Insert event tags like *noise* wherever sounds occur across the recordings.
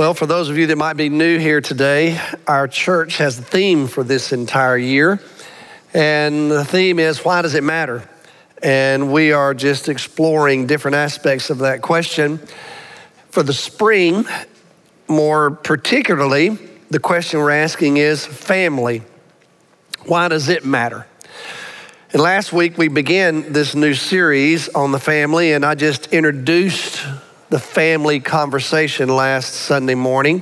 Well, for those of you that might be new here today, our church has a theme for this entire year. And the theme is why does it matter? And we are just exploring different aspects of that question. For the spring, more particularly, the question we're asking is family. Why does it matter? And last week we began this new series on the family, and I just introduced the family conversation last Sunday morning.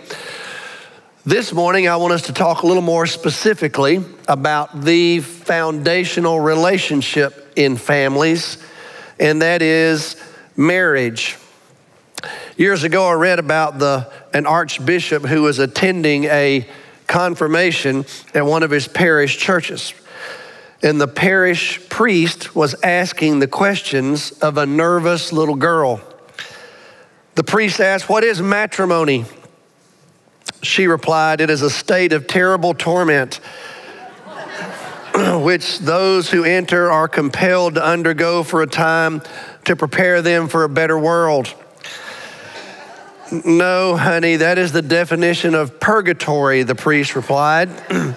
This morning, I want us to talk a little more specifically about the foundational relationship in families, and that is marriage. Years ago, I read about the, an archbishop who was attending a confirmation at one of his parish churches. And the parish priest was asking the questions of a nervous little girl. The priest asked, What is matrimony? She replied, It is a state of terrible torment, *clears throat* which those who enter are compelled to undergo for a time to prepare them for a better world. No, honey, that is the definition of purgatory, the priest replied. *clears throat*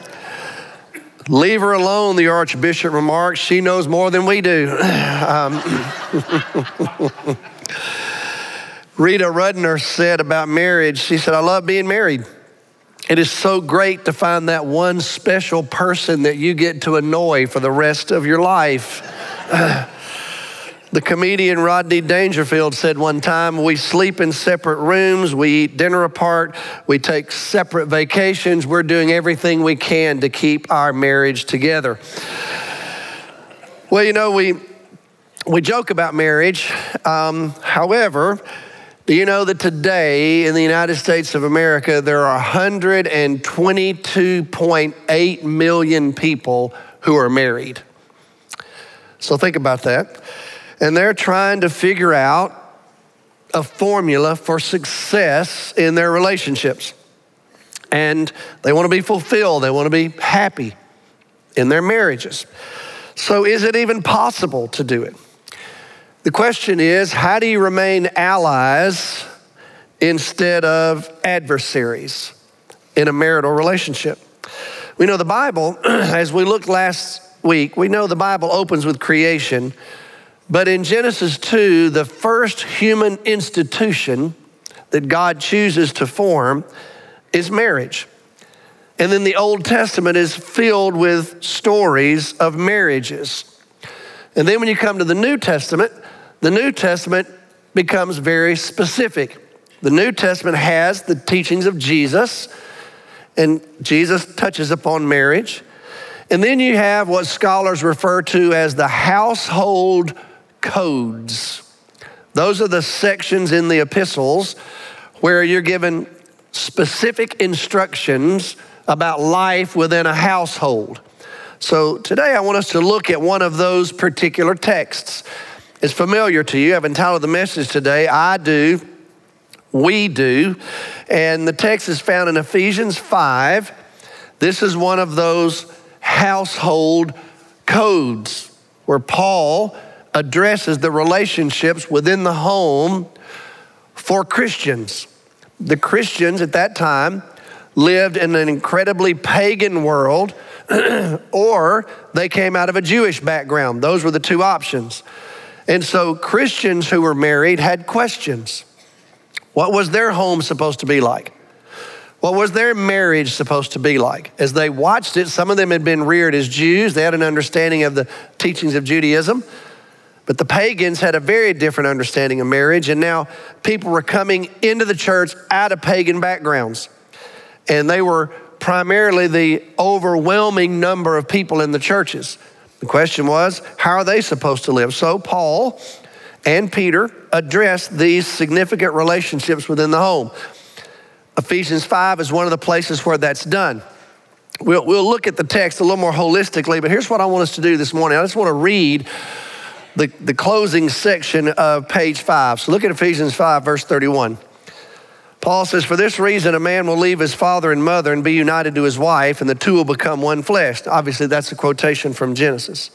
Leave her alone, the archbishop remarked. She knows more than we do. *clears throat* Um, *laughs* Rita Rudner said about marriage, she said, I love being married. It is so great to find that one special person that you get to annoy for the rest of your life. *sighs* the comedian Rodney Dangerfield said one time, We sleep in separate rooms, we eat dinner apart, we take separate vacations, we're doing everything we can to keep our marriage together. Well, you know, we, we joke about marriage. Um, however, do you know that today in the United States of America, there are 122.8 million people who are married? So think about that. And they're trying to figure out a formula for success in their relationships. And they want to be fulfilled, they want to be happy in their marriages. So, is it even possible to do it? The question is how do you remain allies instead of adversaries in a marital relationship? We know the Bible, *clears throat* as we looked last week, we know the Bible opens with creation, but in Genesis 2, the first human institution that God chooses to form is marriage. And then the Old Testament is filled with stories of marriages. And then when you come to the New Testament, the New Testament becomes very specific. The New Testament has the teachings of Jesus, and Jesus touches upon marriage. And then you have what scholars refer to as the household codes. Those are the sections in the epistles where you're given specific instructions about life within a household. So today I want us to look at one of those particular texts is familiar to you. I've entitled the message today, I Do, We Do. And the text is found in Ephesians 5. This is one of those household codes where Paul addresses the relationships within the home for Christians. The Christians at that time lived in an incredibly pagan world, *clears throat* or they came out of a Jewish background. Those were the two options. And so Christians who were married had questions. What was their home supposed to be like? What was their marriage supposed to be like? As they watched it, some of them had been reared as Jews, they had an understanding of the teachings of Judaism. But the pagans had a very different understanding of marriage, and now people were coming into the church out of pagan backgrounds. And they were primarily the overwhelming number of people in the churches. The question was, how are they supposed to live? So Paul and Peter address these significant relationships within the home. Ephesians 5 is one of the places where that's done. We'll, we'll look at the text a little more holistically, but here's what I want us to do this morning. I just want to read the, the closing section of page 5. So look at Ephesians 5, verse 31. Paul says, For this reason, a man will leave his father and mother and be united to his wife, and the two will become one flesh. Obviously, that's a quotation from Genesis.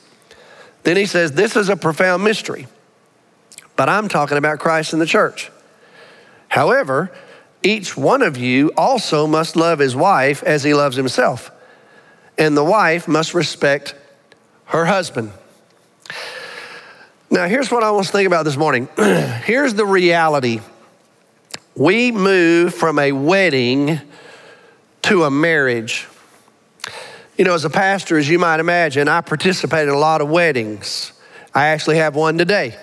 Then he says, This is a profound mystery, but I'm talking about Christ and the church. However, each one of you also must love his wife as he loves himself, and the wife must respect her husband. Now, here's what I want to think about this morning. *clears throat* here's the reality we move from a wedding to a marriage. You know, as a pastor, as you might imagine, I participate in a lot of weddings. I actually have one today.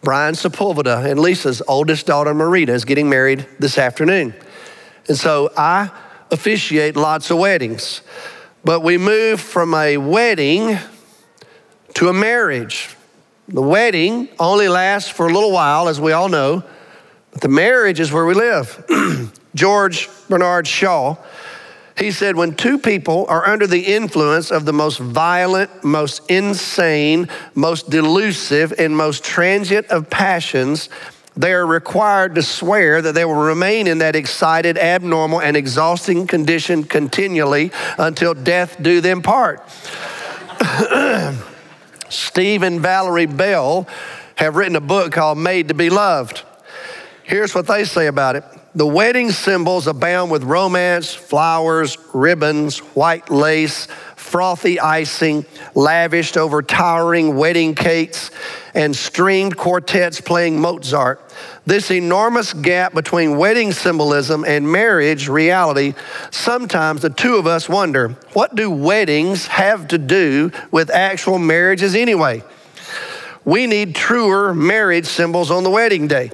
Brian Sepulveda and Lisa's oldest daughter, Marita, is getting married this afternoon. And so I officiate lots of weddings. But we move from a wedding to a marriage. The wedding only lasts for a little while, as we all know, the marriage is where we live. *clears throat* George Bernard Shaw, he said, when two people are under the influence of the most violent, most insane, most delusive, and most transient of passions, they are required to swear that they will remain in that excited, abnormal, and exhausting condition continually until death do them part. *clears throat* Steve and Valerie Bell have written a book called Made to Be Loved. Here's what they say about it. The wedding symbols abound with romance, flowers, ribbons, white lace, frothy icing, lavished over towering wedding cakes, and stringed quartets playing Mozart. This enormous gap between wedding symbolism and marriage reality, sometimes the two of us wonder what do weddings have to do with actual marriages anyway? We need truer marriage symbols on the wedding day.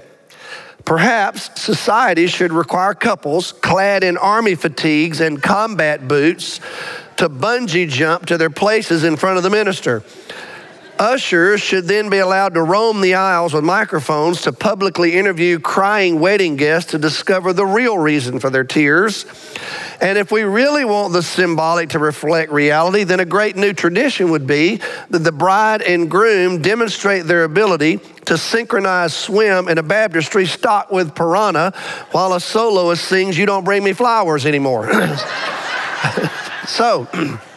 Perhaps society should require couples clad in army fatigues and combat boots to bungee jump to their places in front of the minister. Ushers should then be allowed to roam the aisles with microphones to publicly interview crying wedding guests to discover the real reason for their tears. And if we really want the symbolic to reflect reality, then a great new tradition would be that the bride and groom demonstrate their ability to synchronize swim in a baptistry stocked with piranha while a soloist sings, You Don't Bring Me Flowers Anymore. *laughs* so, *clears throat*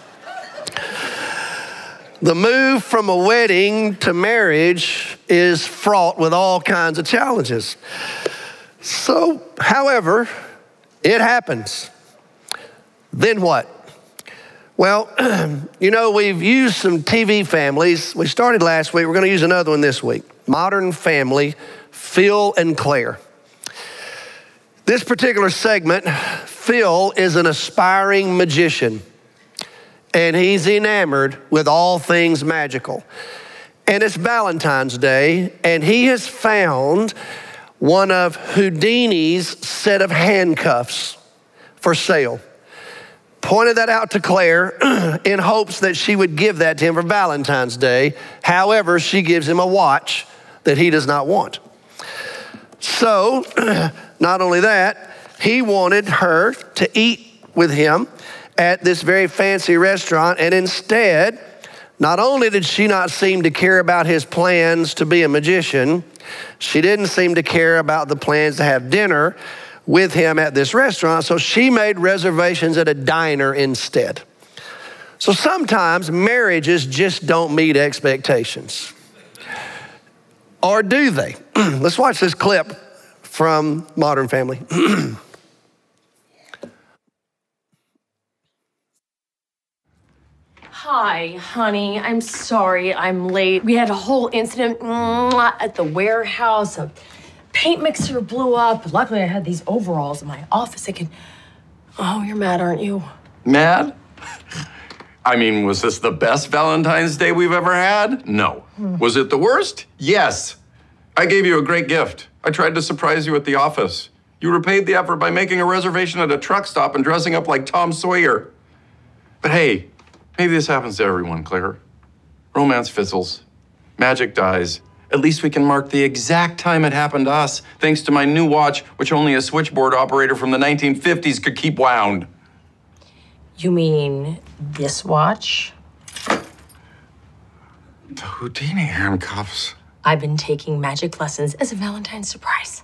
the move from a wedding to marriage is fraught with all kinds of challenges. So, however, it happens. Then what? Well, *clears throat* you know, we've used some TV families. We started last week, we're going to use another one this week Modern Family, Phil and Claire. This particular segment, Phil is an aspiring magician and he's enamored with all things magical. And it's Valentine's Day, and he has found one of Houdini's set of handcuffs for sale. Pointed that out to Claire *clears throat* in hopes that she would give that to him for Valentine's Day. However, she gives him a watch that he does not want. So, *clears throat* not only that, he wanted her to eat with him at this very fancy restaurant, and instead, not only did she not seem to care about his plans to be a magician, she didn't seem to care about the plans to have dinner with him at this restaurant, so she made reservations at a diner instead. So sometimes marriages just don't meet expectations. Or do they? *clears throat* Let's watch this clip from Modern Family. *clears throat* Hi, honey. I'm sorry I'm late. We had a whole incident at the warehouse. A paint mixer blew up. Luckily, I had these overalls in my office. I could. Oh, you're mad, aren't you? Mad? *laughs* I mean, was this the best Valentine's Day we've ever had? No. Hmm. Was it the worst? Yes. I gave you a great gift. I tried to surprise you at the office. You repaid the effort by making a reservation at a truck stop and dressing up like Tom Sawyer. But hey, Maybe this happens to everyone, Claire. Romance fizzles, magic dies. At least we can mark the exact time it happened to us, thanks to my new watch, which only a switchboard operator from the 1950s could keep wound. You mean this watch? The Houdini handcuffs. I've been taking magic lessons as a Valentine's surprise.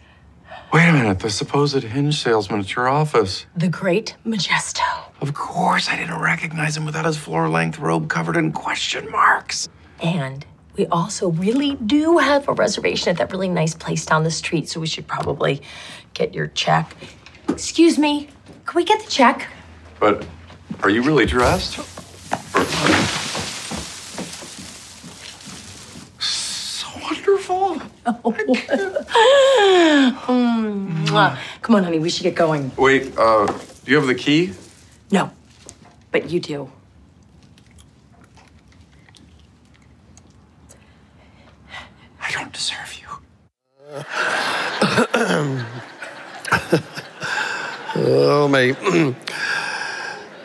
Wait a minute, the supposed hinge salesman at your office. The great Majesto. Of course, I didn't recognize him without his floor length robe covered in question marks. And we also really do have a reservation at that really nice place down the street, so we should probably get your check. excuse me. Can we get the check? But are you really dressed? So wonderful. *laughs* Mwah. Come on, honey, we should get going. Wait, uh, do you have the key? No, but you do. I don't deserve you. Oh, me.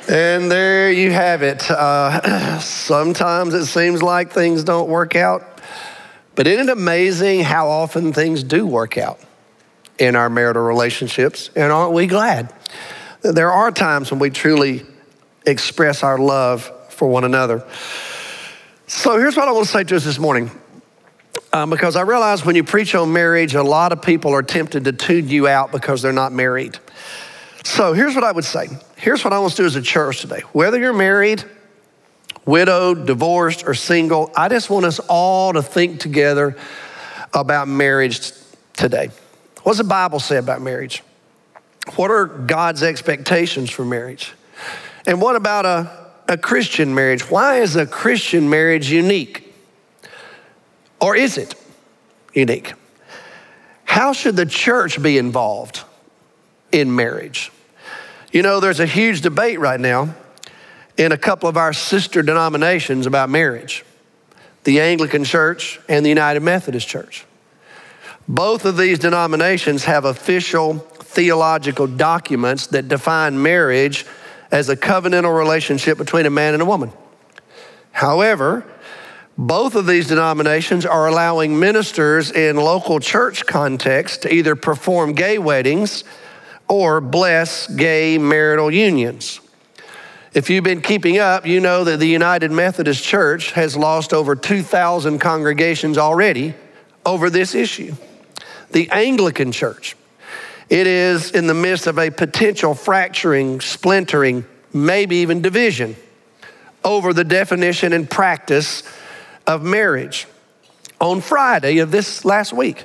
and there you have it. Uh, sometimes it seems like things don't work out, but isn't it amazing how often things do work out in our marital relationships? And aren't we glad? There are times when we truly express our love for one another. So here's what I want to say to us this morning. Um, because I realize when you preach on marriage, a lot of people are tempted to tune you out because they're not married. So here's what I would say. Here's what I want to do as a church today. Whether you're married, widowed, divorced, or single, I just want us all to think together about marriage today. What does the Bible say about marriage? What are God's expectations for marriage? And what about a, a Christian marriage? Why is a Christian marriage unique? Or is it unique? How should the church be involved in marriage? You know, there's a huge debate right now in a couple of our sister denominations about marriage the Anglican Church and the United Methodist Church. Both of these denominations have official theological documents that define marriage as a covenantal relationship between a man and a woman. However, both of these denominations are allowing ministers in local church contexts to either perform gay weddings or bless gay marital unions. If you've been keeping up, you know that the United Methodist Church has lost over 2,000 congregations already over this issue. The Anglican Church, it is in the midst of a potential fracturing, splintering, maybe even division over the definition and practice of marriage. On Friday of this last week,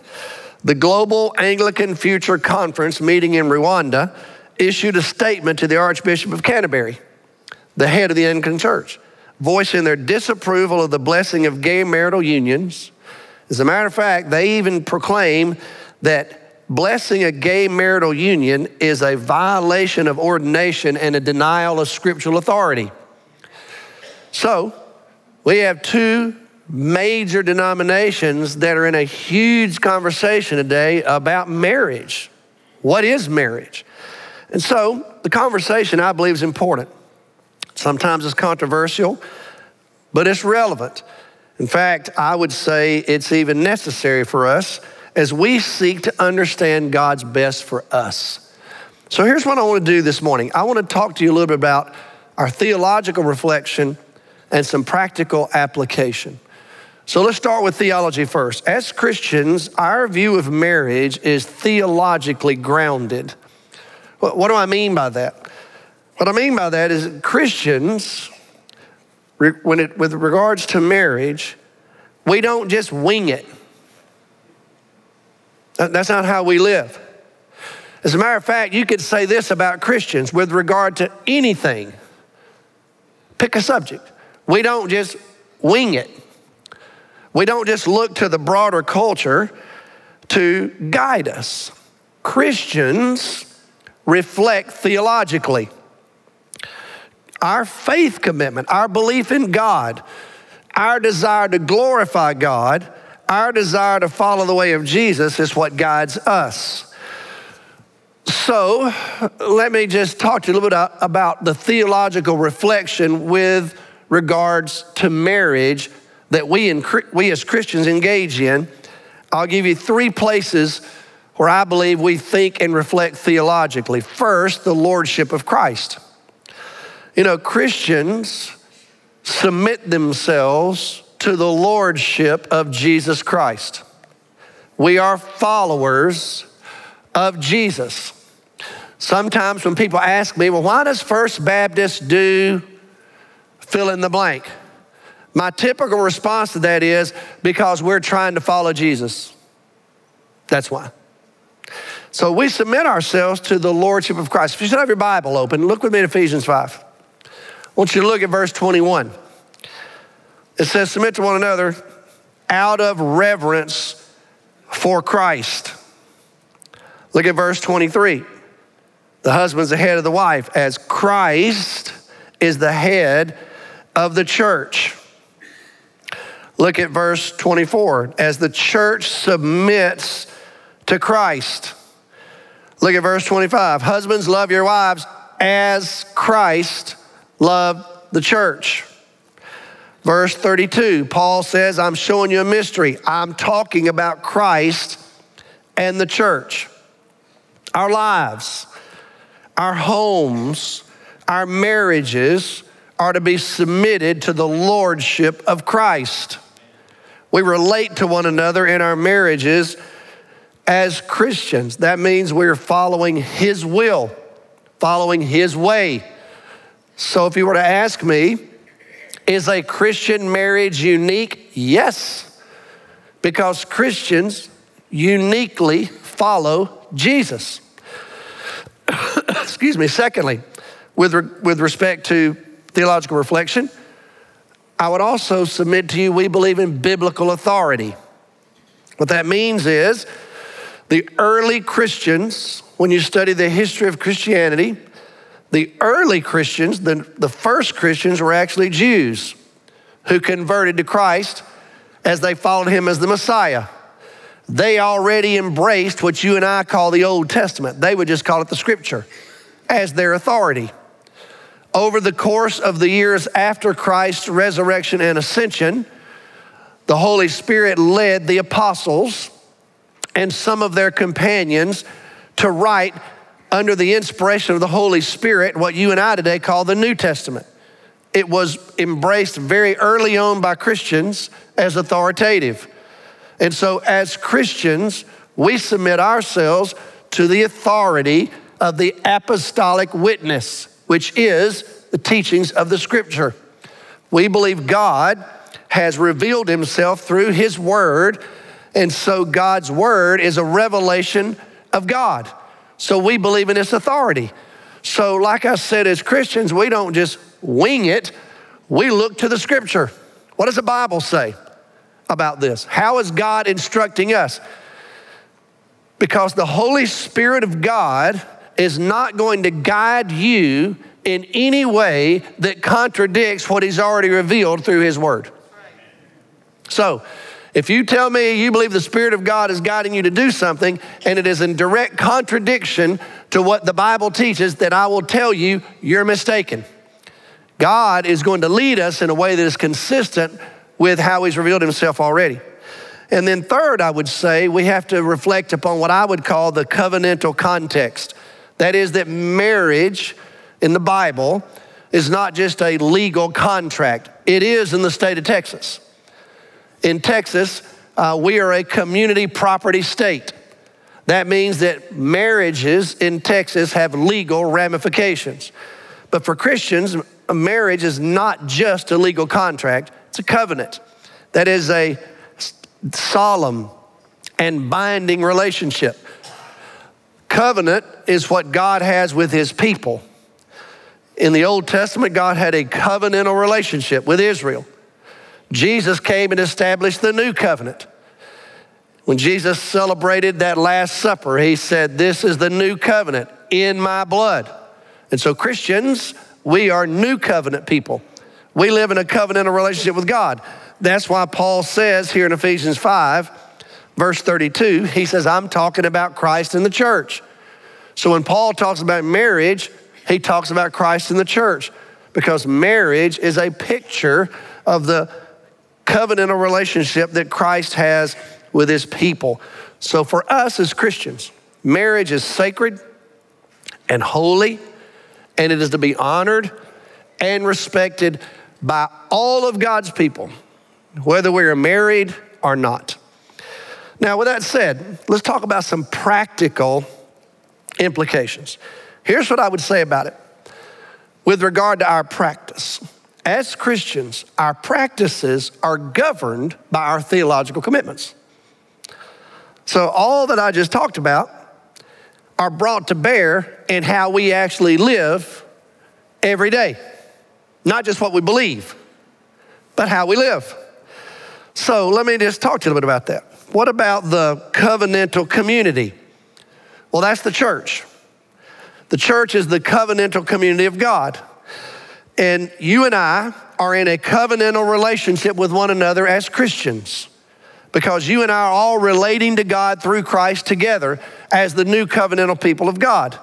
the Global Anglican Future Conference meeting in Rwanda issued a statement to the Archbishop of Canterbury, the head of the Anglican Church, voicing their disapproval of the blessing of gay marital unions. As a matter of fact, they even proclaim that blessing a gay marital union is a violation of ordination and a denial of scriptural authority. So, we have two major denominations that are in a huge conversation today about marriage. What is marriage? And so the conversation, I believe, is important. Sometimes it's controversial, but it's relevant. In fact, I would say it's even necessary for us as we seek to understand God's best for us. So here's what I want to do this morning I want to talk to you a little bit about our theological reflection and some practical application. So let's start with theology first. As Christians, our view of marriage is theologically grounded. What do I mean by that? What I mean by that is Christians, when it, with regards to marriage, we don't just wing it. That's not how we live. As a matter of fact, you could say this about Christians with regard to anything. Pick a subject. We don't just wing it. We don't just look to the broader culture to guide us. Christians reflect theologically. Our faith commitment, our belief in God, our desire to glorify God, our desire to follow the way of Jesus is what guides us. So, let me just talk to you a little bit about the theological reflection with regards to marriage that we, in, we as Christians engage in. I'll give you three places where I believe we think and reflect theologically. First, the Lordship of Christ. You know, Christians submit themselves to the Lordship of Jesus Christ. We are followers of Jesus. Sometimes when people ask me, well, why does First Baptist do fill in the blank? My typical response to that is because we're trying to follow Jesus. That's why. So we submit ourselves to the Lordship of Christ. If you should have your Bible open, look with me at Ephesians 5. Want you to look at verse 21. It says, Submit to one another out of reverence for Christ. Look at verse 23. The husband's the head of the wife, as Christ is the head of the church. Look at verse 24. As the church submits to Christ. Look at verse 25. Husbands, love your wives as Christ loved the church. Verse 32, Paul says, I'm showing you a mystery. I'm talking about Christ and the church. Our lives, our homes, our marriages are to be submitted to the lordship of Christ. We relate to one another in our marriages as Christians. That means we're following His will, following His way. So if you were to ask me, is a Christian marriage unique? Yes, because Christians uniquely follow Jesus. *coughs* Excuse me. Secondly, with, re- with respect to theological reflection, I would also submit to you we believe in biblical authority. What that means is the early Christians, when you study the history of Christianity, the early Christians, the, the first Christians, were actually Jews who converted to Christ as they followed him as the Messiah. They already embraced what you and I call the Old Testament. They would just call it the Scripture as their authority. Over the course of the years after Christ's resurrection and ascension, the Holy Spirit led the apostles and some of their companions to write under the inspiration of the Holy Spirit, what you and I today call the New Testament. It was embraced very early on by Christians as authoritative. And so, as Christians, we submit ourselves to the authority of the apostolic witness, which is the teachings of the scripture. We believe God has revealed himself through his word, and so God's word is a revelation of God. So we believe in its authority. So, like I said, as Christians, we don't just wing it, we look to the scripture. What does the Bible say about this? How is God instructing us? Because the Holy Spirit of God is not going to guide you in any way that contradicts what He's already revealed through His Word. So, if you tell me you believe the Spirit of God is guiding you to do something and it is in direct contradiction to what the Bible teaches, then I will tell you you're mistaken. God is going to lead us in a way that is consistent with how He's revealed Himself already. And then, third, I would say we have to reflect upon what I would call the covenantal context. That is, that marriage in the Bible is not just a legal contract, it is in the state of Texas. In Texas, uh, we are a community property state. That means that marriages in Texas have legal ramifications. But for Christians, a marriage is not just a legal contract, it's a covenant. That is a solemn and binding relationship. Covenant is what God has with his people. In the Old Testament, God had a covenantal relationship with Israel. Jesus came and established the new covenant. When Jesus celebrated that Last Supper, he said, This is the new covenant in my blood. And so, Christians, we are new covenant people. We live in a covenantal relationship with God. That's why Paul says here in Ephesians 5, verse 32, he says, I'm talking about Christ and the church. So when Paul talks about marriage, he talks about Christ and the church because marriage is a picture of the covenantal relationship that Christ has with his people. So for us as Christians, marriage is sacred and holy, and it is to be honored and respected by all of God's people, whether we are married or not. Now, with that said, let's talk about some practical implications. Here's what I would say about it with regard to our practice. As Christians, our practices are governed by our theological commitments. So, all that I just talked about are brought to bear in how we actually live every day. Not just what we believe, but how we live. So let me just talk to you a little bit about that. What about the covenantal community? Well, that's the church. The church is the covenantal community of God. And you and I are in a covenantal relationship with one another as Christians because you and I are all relating to God through Christ together as the new covenantal people of God.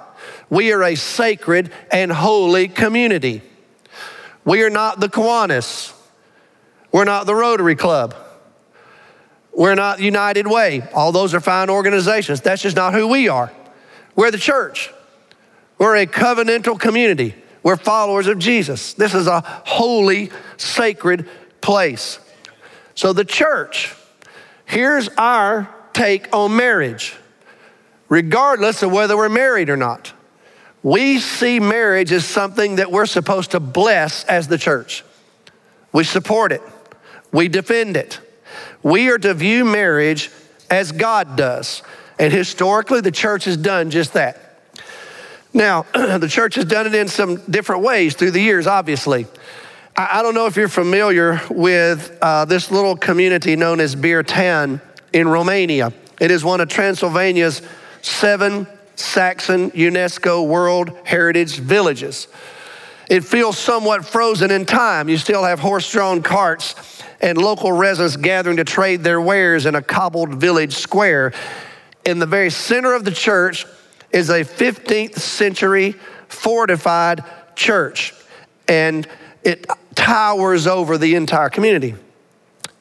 We are a sacred and holy community. We are not the Kiwanis. We're not the Rotary Club. We're not United Way. All those are fine organizations. That's just not who we are. We're the church. We're a covenantal community. We're followers of Jesus. This is a holy, sacred place. So, the church, here's our take on marriage, regardless of whether we're married or not. We see marriage as something that we're supposed to bless as the church. We support it, we defend it. We are to view marriage as God does. And historically, the church has done just that. Now, *clears throat* the church has done it in some different ways through the years, obviously. I, I don't know if you're familiar with uh, this little community known as Biertan in Romania. It is one of Transylvania's seven Saxon UNESCO World Heritage Villages. It feels somewhat frozen in time. You still have horse drawn carts and local residents gathering to trade their wares in a cobbled village square. In the very center of the church is a 15th century fortified church, and it towers over the entire community.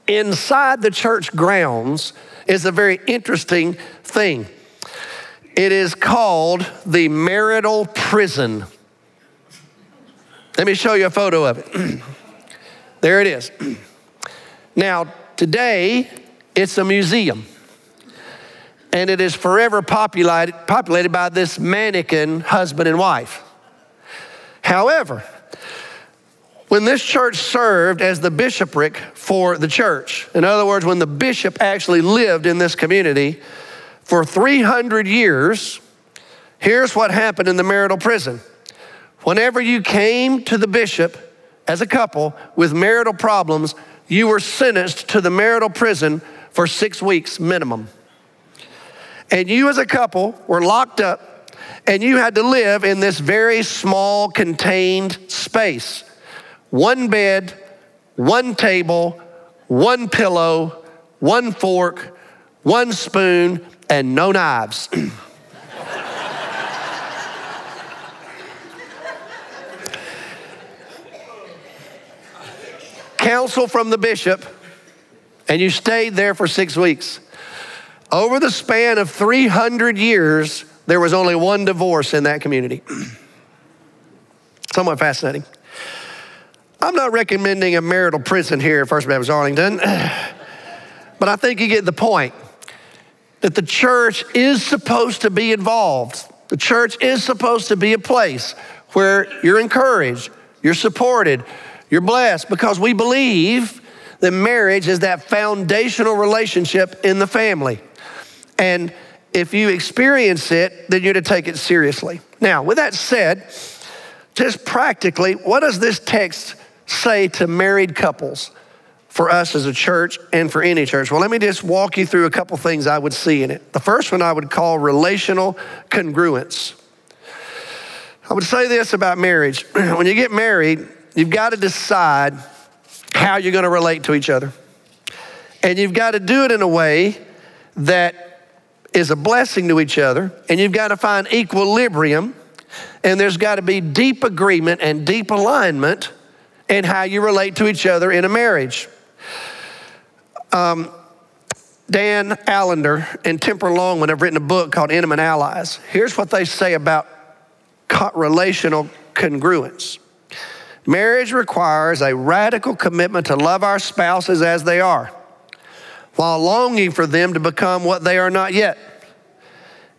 Inside the church grounds is a very interesting thing. It is called the marital prison. Let me show you a photo of it. *clears throat* there it is. *clears throat* Now, today, it's a museum. And it is forever populated, populated by this mannequin husband and wife. However, when this church served as the bishopric for the church, in other words, when the bishop actually lived in this community for 300 years, here's what happened in the marital prison. Whenever you came to the bishop as a couple with marital problems, you were sentenced to the marital prison for six weeks minimum. And you, as a couple, were locked up and you had to live in this very small, contained space one bed, one table, one pillow, one fork, one spoon, and no knives. *clears throat* counsel from the bishop, and you stayed there for six weeks. Over the span of 300 years, there was only one divorce in that community. *clears throat* Somewhat fascinating. I'm not recommending a marital prison here at First Baptist Arlington, *clears throat* but I think you get the point that the church is supposed to be involved. The church is supposed to be a place where you're encouraged, you're supported, you're blessed because we believe that marriage is that foundational relationship in the family. And if you experience it, then you're to take it seriously. Now, with that said, just practically, what does this text say to married couples for us as a church and for any church? Well, let me just walk you through a couple things I would see in it. The first one I would call relational congruence. I would say this about marriage *clears throat* when you get married, You've got to decide how you're going to relate to each other. And you've got to do it in a way that is a blessing to each other. And you've got to find equilibrium. And there's got to be deep agreement and deep alignment in how you relate to each other in a marriage. Um, Dan Allender and Tremper Longman have written a book called Intimate Allies. Here's what they say about relational congruence. Marriage requires a radical commitment to love our spouses as they are, while longing for them to become what they are not yet.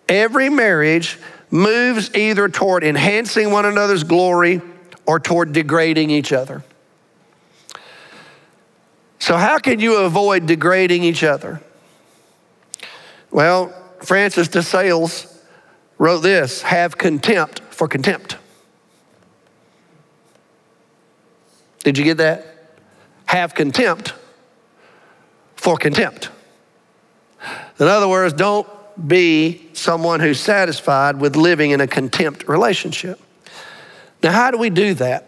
Every marriage moves either toward enhancing one another's glory or toward degrading each other. So, how can you avoid degrading each other? Well, Francis de Sales wrote this have contempt for contempt. Did you get that? Have contempt for contempt. In other words, don't be someone who's satisfied with living in a contempt relationship. Now, how do we do that?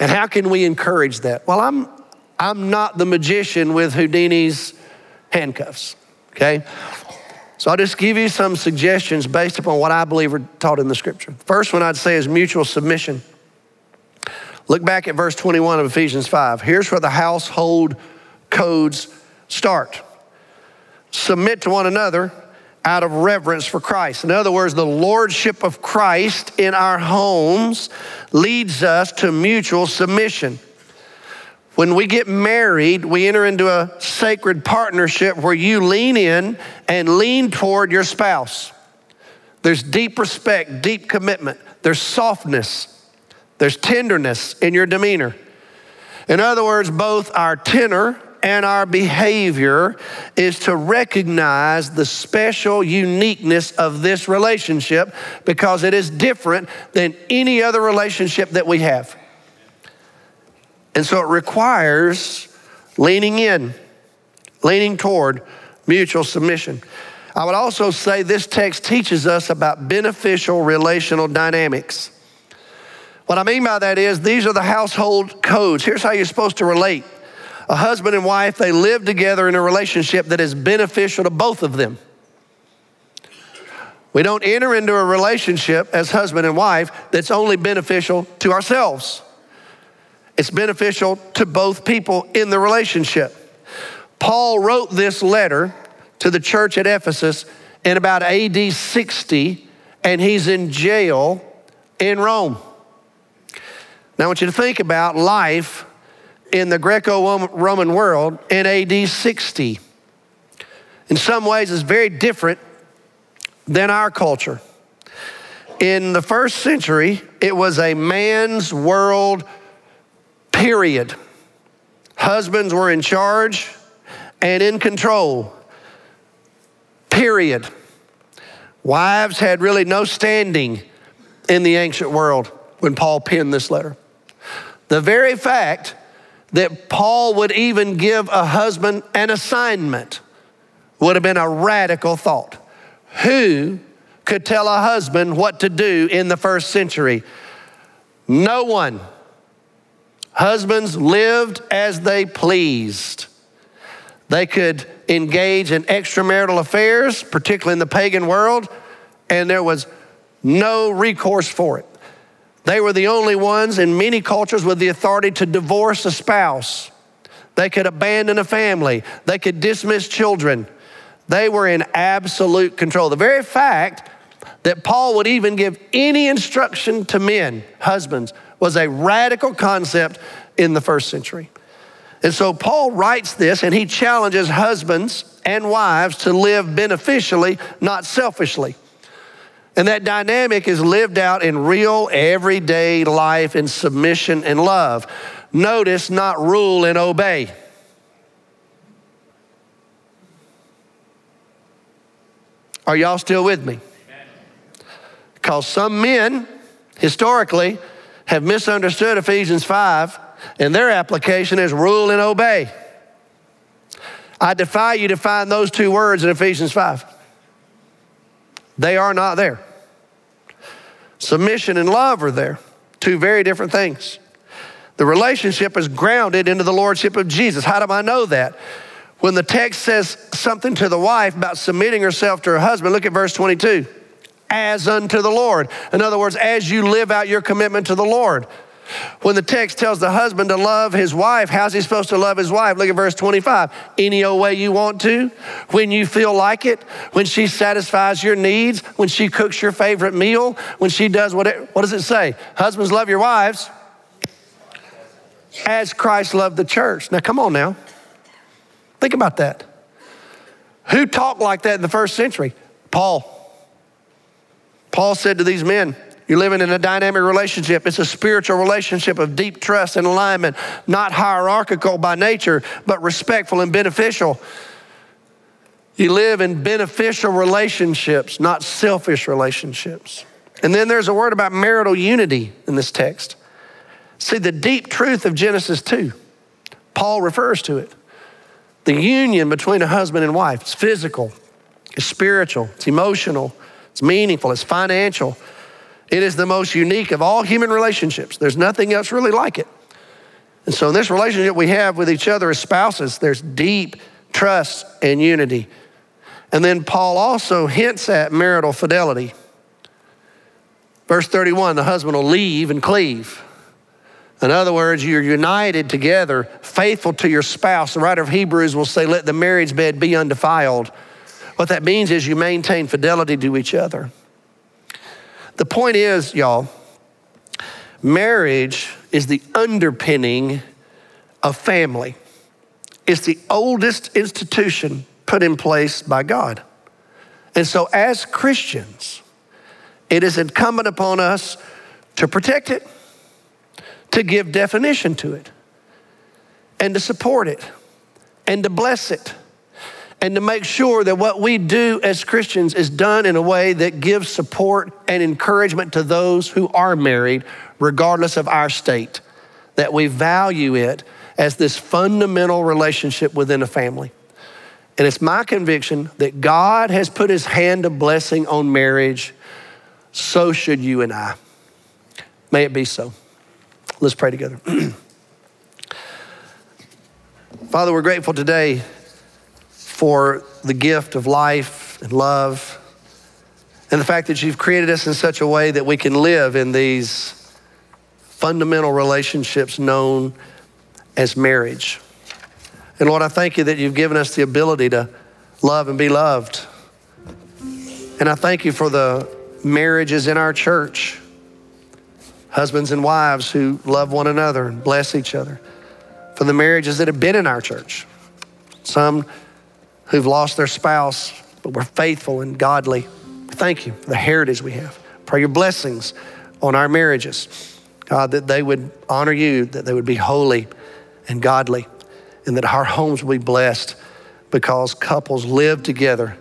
And how can we encourage that? Well, I'm, I'm not the magician with Houdini's handcuffs, okay? So I'll just give you some suggestions based upon what I believe are taught in the scripture. First one I'd say is mutual submission. Look back at verse 21 of Ephesians 5. Here's where the household codes start submit to one another out of reverence for Christ. In other words, the lordship of Christ in our homes leads us to mutual submission. When we get married, we enter into a sacred partnership where you lean in and lean toward your spouse. There's deep respect, deep commitment, there's softness, there's tenderness in your demeanor. In other words, both our tenor and our behavior is to recognize the special uniqueness of this relationship because it is different than any other relationship that we have. And so it requires leaning in, leaning toward mutual submission. I would also say this text teaches us about beneficial relational dynamics. What I mean by that is these are the household codes. Here's how you're supposed to relate a husband and wife, they live together in a relationship that is beneficial to both of them. We don't enter into a relationship as husband and wife that's only beneficial to ourselves. It's beneficial to both people in the relationship. Paul wrote this letter to the church at Ephesus in about AD 60, and he's in jail in Rome. Now, I want you to think about life in the Greco Roman world in AD 60. In some ways, it's very different than our culture. In the first century, it was a man's world, period. Husbands were in charge and in control, period. Wives had really no standing in the ancient world when Paul penned this letter. The very fact that Paul would even give a husband an assignment would have been a radical thought. Who could tell a husband what to do in the first century? No one. Husbands lived as they pleased. They could engage in extramarital affairs, particularly in the pagan world, and there was no recourse for it. They were the only ones in many cultures with the authority to divorce a spouse. They could abandon a family. They could dismiss children. They were in absolute control. The very fact that Paul would even give any instruction to men, husbands, was a radical concept in the first century. And so Paul writes this and he challenges husbands and wives to live beneficially, not selfishly. And that dynamic is lived out in real, everyday life in submission and love. Notice, not rule and obey. Are y'all still with me? Because some men, historically, have misunderstood Ephesians 5, and their application is rule and obey. I defy you to find those two words in Ephesians 5. They are not there. Submission and love are there, two very different things. The relationship is grounded into the lordship of Jesus. How do I know that? When the text says something to the wife about submitting herself to her husband, look at verse 22 as unto the Lord. In other words, as you live out your commitment to the Lord. When the text tells the husband to love his wife, how's he supposed to love his wife? Look at verse 25. Any old way you want to, when you feel like it, when she satisfies your needs, when she cooks your favorite meal, when she does what it, what does it say? Husbands, love your wives as Christ loved the church. Now, come on now. Think about that. Who talked like that in the first century? Paul. Paul said to these men, you're living in a dynamic relationship. It's a spiritual relationship of deep trust and alignment, not hierarchical by nature, but respectful and beneficial. You live in beneficial relationships, not selfish relationships. And then there's a word about marital unity in this text. See, the deep truth of Genesis 2, Paul refers to it. The union between a husband and wife, it's physical, it's spiritual, it's emotional, it's meaningful, it's financial. It is the most unique of all human relationships. There's nothing else really like it. And so, in this relationship we have with each other as spouses, there's deep trust and unity. And then Paul also hints at marital fidelity. Verse 31 the husband will leave and cleave. In other words, you're united together, faithful to your spouse. The writer of Hebrews will say, Let the marriage bed be undefiled. What that means is you maintain fidelity to each other. The point is, y'all, marriage is the underpinning of family. It's the oldest institution put in place by God. And so, as Christians, it is incumbent upon us to protect it to give definition to it and to support it and to bless it and to make sure that what we do as Christians is done in a way that gives support and encouragement to those who are married, regardless of our state, that we value it as this fundamental relationship within a family. And it's my conviction that God has put his hand of blessing on marriage, so should you and I. May it be so. Let's pray together. *clears throat* Father, we're grateful today for the gift of life and love and the fact that you've created us in such a way that we can live in these fundamental relationships known as marriage. And Lord, I thank you that you've given us the ability to love and be loved. And I thank you for the marriages in our church husbands and wives who love one another and bless each other, for the marriages that have been in our church, some who've lost their spouse, but were faithful and godly. Thank you for the heritage we have. Pray your blessings on our marriages. God, that they would honor you, that they would be holy and godly, and that our homes will be blessed because couples live together,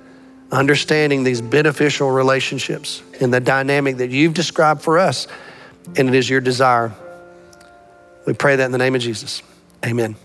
understanding these beneficial relationships and the dynamic that you've described for us and it is your desire. We pray that in the name of Jesus. Amen.